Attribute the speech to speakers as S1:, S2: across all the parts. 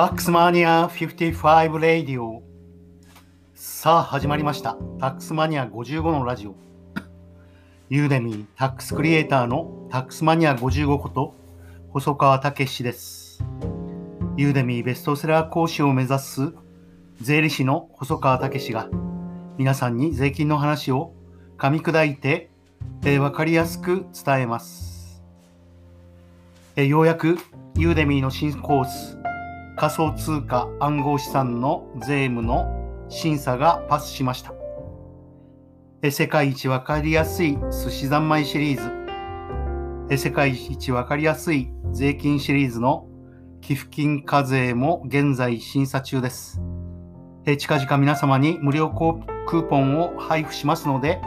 S1: タックスマニア55 radio。さあ始まりました。タックスマニア55のラジオ。 Udemy tax creator のタックスマニア55こと細川武史です。 Udemy ベストセラー講師を目指す税理士の細川武史が皆さんに税金の話を噛み砕いて、えー、分かりやすく伝えます、えー、ようやくユーデミーの新コース仮想通貨暗号資産の税務の審査がパスしました。世界一わかりやすい寿司三昧シリーズ、世界一わかりやすい税金シリーズの寄付金課税も現在審査中です。近々皆様に無料クーポンを配布しますので、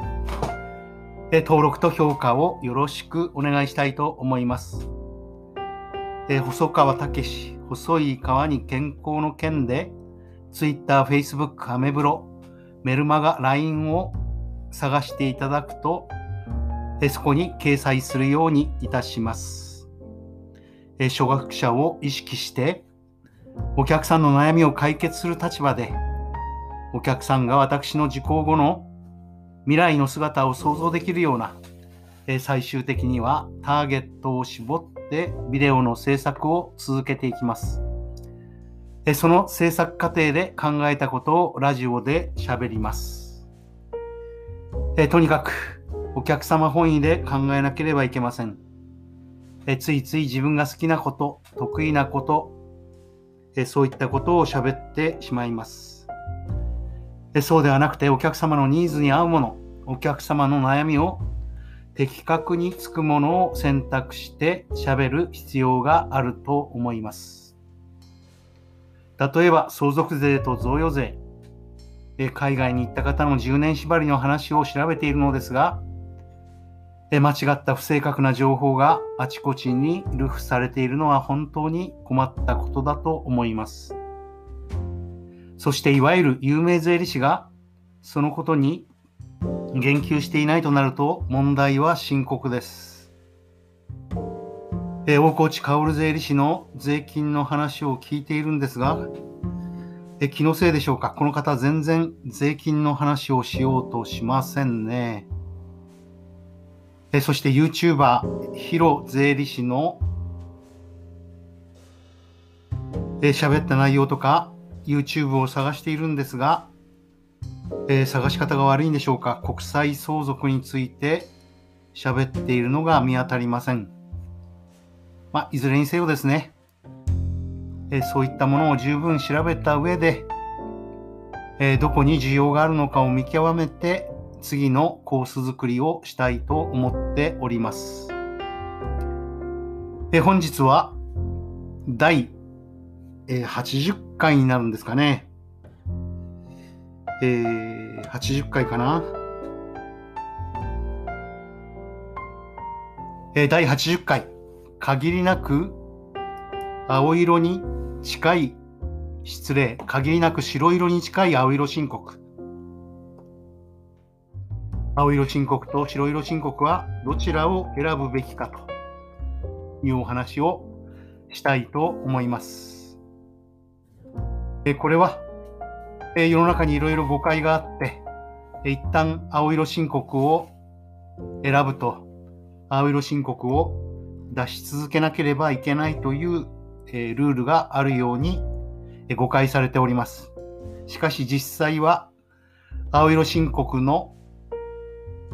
S1: 登録と評価をよろしくお願いしたいと思います。細川武史細い川に健康の件で、Twitter、Facebook、アメブロ、メルマガ、LINE を探していただくと、そこに掲載するようにいたします。え初学者を意識して、お客さんの悩みを解決する立場で、お客さんが私の受講後の未来の姿を想像できるような、え最終的にはターゲットを絞ってでビデオの制作を続けていきます。その制作過程で考えたことをラジオで喋ります。とにかくお客様本位で考えなければいけません。ついつい自分が好きなこと、得意なこと、そういったことを喋ってしまいます。そうではなくてお客様のニーズに合うもの、お客様の悩みを的確につくものを選択して喋る必要があると思います。例えば相続税と贈与税、海外に行った方の10年縛りの話を調べているのですが、間違った不正確な情報があちこちに流布されているのは本当に困ったことだと思います。そしていわゆる有名税理士がそのことに言及していないとなると問題は深刻です。えー、大河内薫税理士の税金の話を聞いているんですが、え気のせいでしょうか？この方全然税金の話をしようとしませんね。えそして YouTuber、ヒロ税理士のえ喋った内容とか YouTube を探しているんですが、えー、探し方が悪いんでしょうか？国際相続について喋っているのが見当たりません。まあ、いずれにせよですね、えー、そういったものを十分調べた上で、えー、どこに需要があるのかを見極めて次のコース作りをしたいと思っております。え本日は第、え80回になるんですかね。えー、80回かな。えー、第80回、限りなく青色に近い、失礼、限りなく白色に近い青色申告。青色申告と白色申告はどちらを選ぶべきかというお話をしたいと思います。えこれはえ世の中にいろいろ誤解があって、え一旦青色申告を選ぶと、青色申告を出し続けなければいけないという、えルールがあるように、え誤解されております。しかし実際は、青色申告の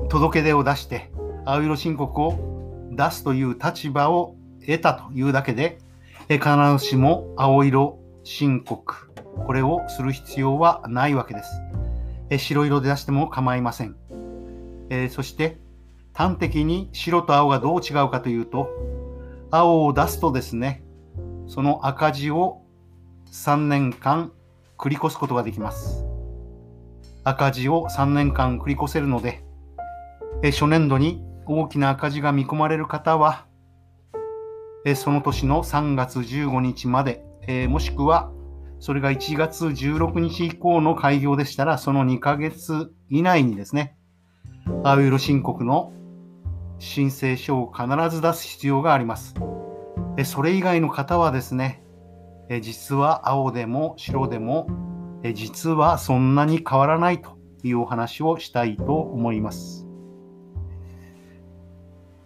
S1: 届け出を出して、青色申告を出すという立場を得たというだけで、必ずしも青色申告これをする必要はないわけです。え白色で出しても構いません。え、そして端的に白と青がどう違うかというと青を出すとですねその赤字を3年間繰り越すことができます。赤字を3年間繰り越せるので、え初年度に大きな赤字が見込まれる方は、えその年の3月15日まで、えもしくはそれが1月16日以降の開業でしたら、その2ヶ月以内にですね、青色申告の申請書を必ず出す必要があります。それ以外の方はですね、実は青でも白でも、実はそんなに変わらないというお話をしたいと思います。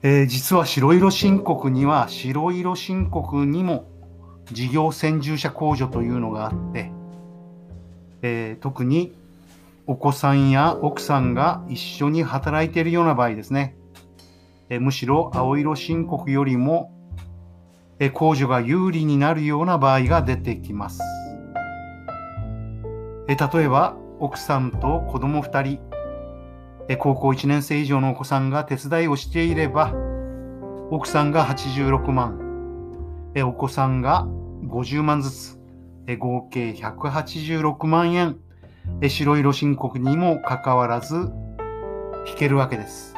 S1: えー、実は白色申告には白色申告にも事業先住者控除というのがあって、えー、特にお子さんや奥さんが一緒に働いているような場合ですね、えー、むしろ青色申告よりも、え控除が有利になるような場合が出てきます。え例えば奥さんと子供2人高校1年生以上のお子さんが手伝いをしていれば、奥さんが86万、お子さんが50万ずつ、合計186万円、白色申告にもかかわらず引けるわけです。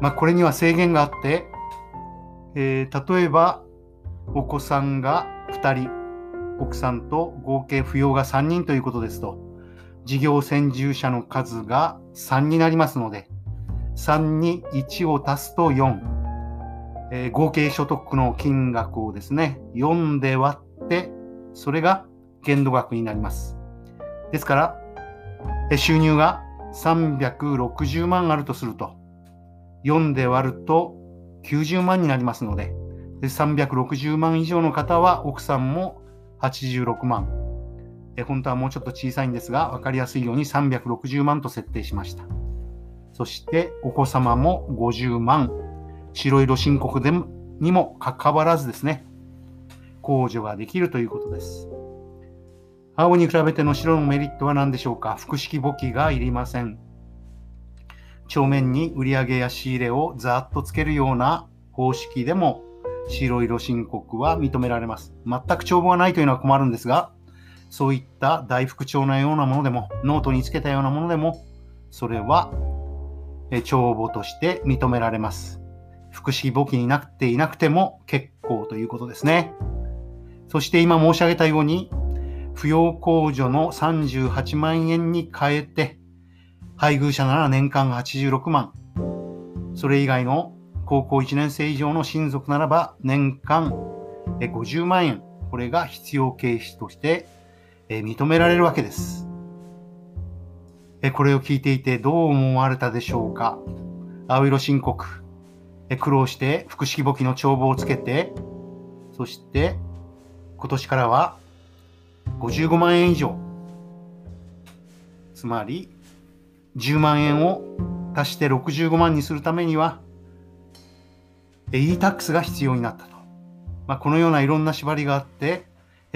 S1: まあ、これには制限があって、えー、例えばお子さんが2人、奥さんと合計扶養が3人ということですと、事業先住者の数が3になりますので、3に1を足すと4、えー、合計所得の金額をですね、4で割って、それが限度額になります。ですから、え収入が360万あるとすると、4で割ると90万になりますので、で360万以上の方は奥さんも86万、え本当はもうちょっと小さいんですが、分かりやすいように360万と設定しました。そして、お子様も50万、白色申告でもにもかかわらずですね、控除ができるということです。青に比べての白のメリットは何でしょうか？複式簿記がいりません。帳面に売上や仕入れをざっとつけるような方式でも白色申告は認められます。全く帳簿がないというのは困るんですが、そういった大副帳のようなものでも、ノートにつけたようなものでも、それは帳簿として認められます。複式簿記になっていなくても結構ということですね。そして今申し上げたように、扶養控除の38万円に変えて、配偶者なら年間86万、それ以外の高校1年生以上の親族ならば年間50万円、これが必要経費として認められるわけです。これを聞いていてどう思われたでしょうか青色申告。苦労して複式簿記の帳簿をつけて、そして今年からは55万円以上。つまり10万円を足して65万にするためには e-tax が必要になったと。まあ、このようないろんな縛りがあって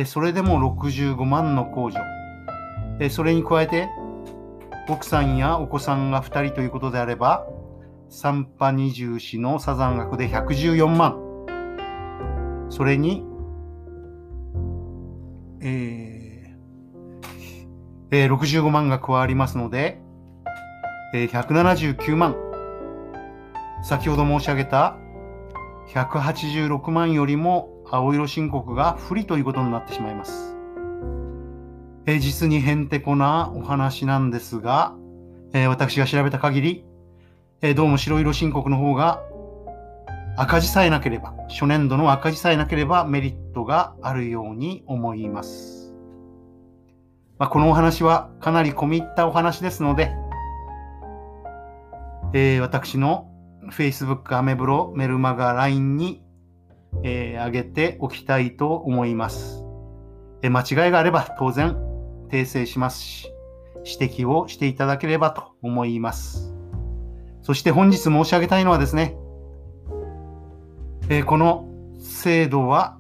S1: それでも65万の控除。それに加えて、奥さんやお子さんが2人ということであれば、三波二重視のサザン額で114万。それに、えーえー、65万が加わりますので、えー、179万。先ほど申し上げた186万よりも青色申告が不利ということになってしまいます。えー、実にへんてこなお話なんですが、えー、私が調べた限り、えー、どうも白色申告の方が赤字さえなければ、初年度の赤字さえなければメリットがあるように思います。まあ、このお話はかなり込み入ったお話ですので、えー、私の Facebook、アメブロ、メルマガ、LINE にえー、上げておきたいと思います。え間違いがあれば当然訂正しますし、指摘をしていただければと思います。そして本日申し上げたいのはですね、えー、この制度は、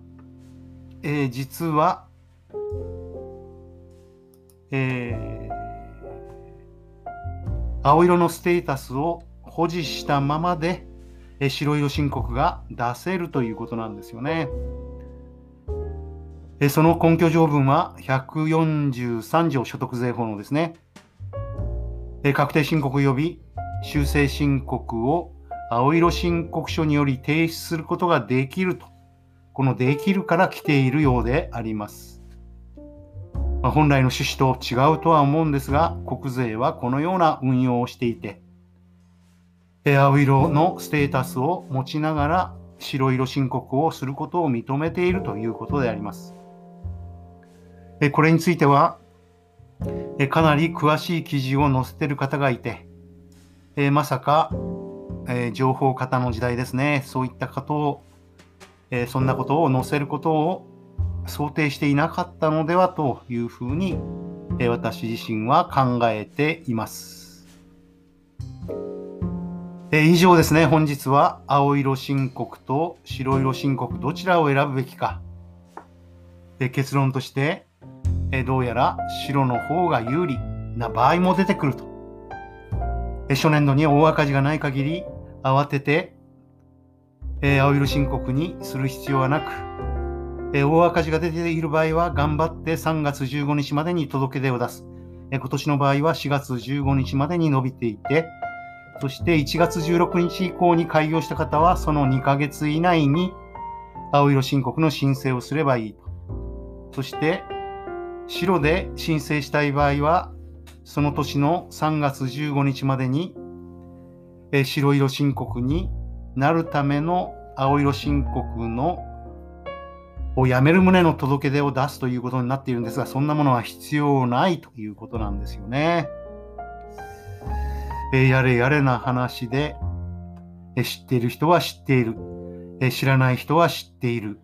S1: えー、実は、えー、青色のステータスを保持したままで、え白色申告が出せるということなんですよね。えその根拠条文は143条所得税法のですね、え確定申告及び修正申告を青色申告書により提出することができると、このできるから来ているようであります。まあ、本来の趣旨と違うとは思うんですが、国税はこのような運用をしていて、青色のステータスを持ちながら白色申告をすることを認めているということであります。これについては、かなり詳しい記事を載せている方がいて、えまさか、え情報型の時代ですね。そういったことを、えそんなことを載せることを想定していなかったのではというふうに、え私自身は考えています。え以上ですね。本日は青色申告と白色申告どちらを選ぶべきか。え結論として、えどうやら白の方が有利な場合も出てくると。初年度に大赤字がない限り慌てて、え青色申告にする必要はなく、え大赤字が出ている場合は頑張って3月15日までに届け出を出す。え今年の場合は4月15日までに伸びていて、そして1月16日以降に開業した方はその2ヶ月以内に青色申告の申請をすればいい。そして白で申請したい場合はその年の3月15日までにえ白色申告になるための青色申告のをやめる旨の届け出を出すということになっているんですが、そんなものは必要ないということなんですよね。えやれやれな話で、え知っている人は知っている、え知らない人は知っている。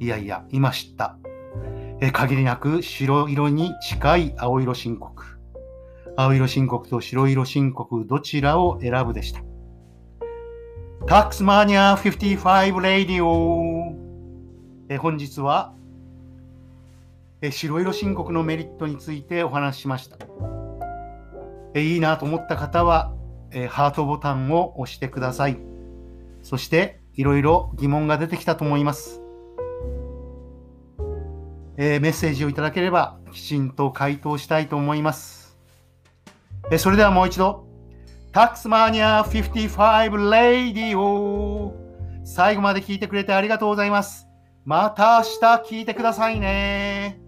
S1: いやいや、今知った。え限りなく白色に近い青色申告。青色申告と白色申告どちらを選ぶでした。タックスマニア55レディオえ本日はえ白色申告のメリットについてお話ししました。えいいなと思った方はえハートボタンを押してください。そしていろいろ疑問が出てきたと思います。えメッセージをいただければきちんと回答したいと思います。えそれではもう一度、タックスマニア55レイディオ最後まで聞いてくれてありがとうございます。また明日聞いてくださいね。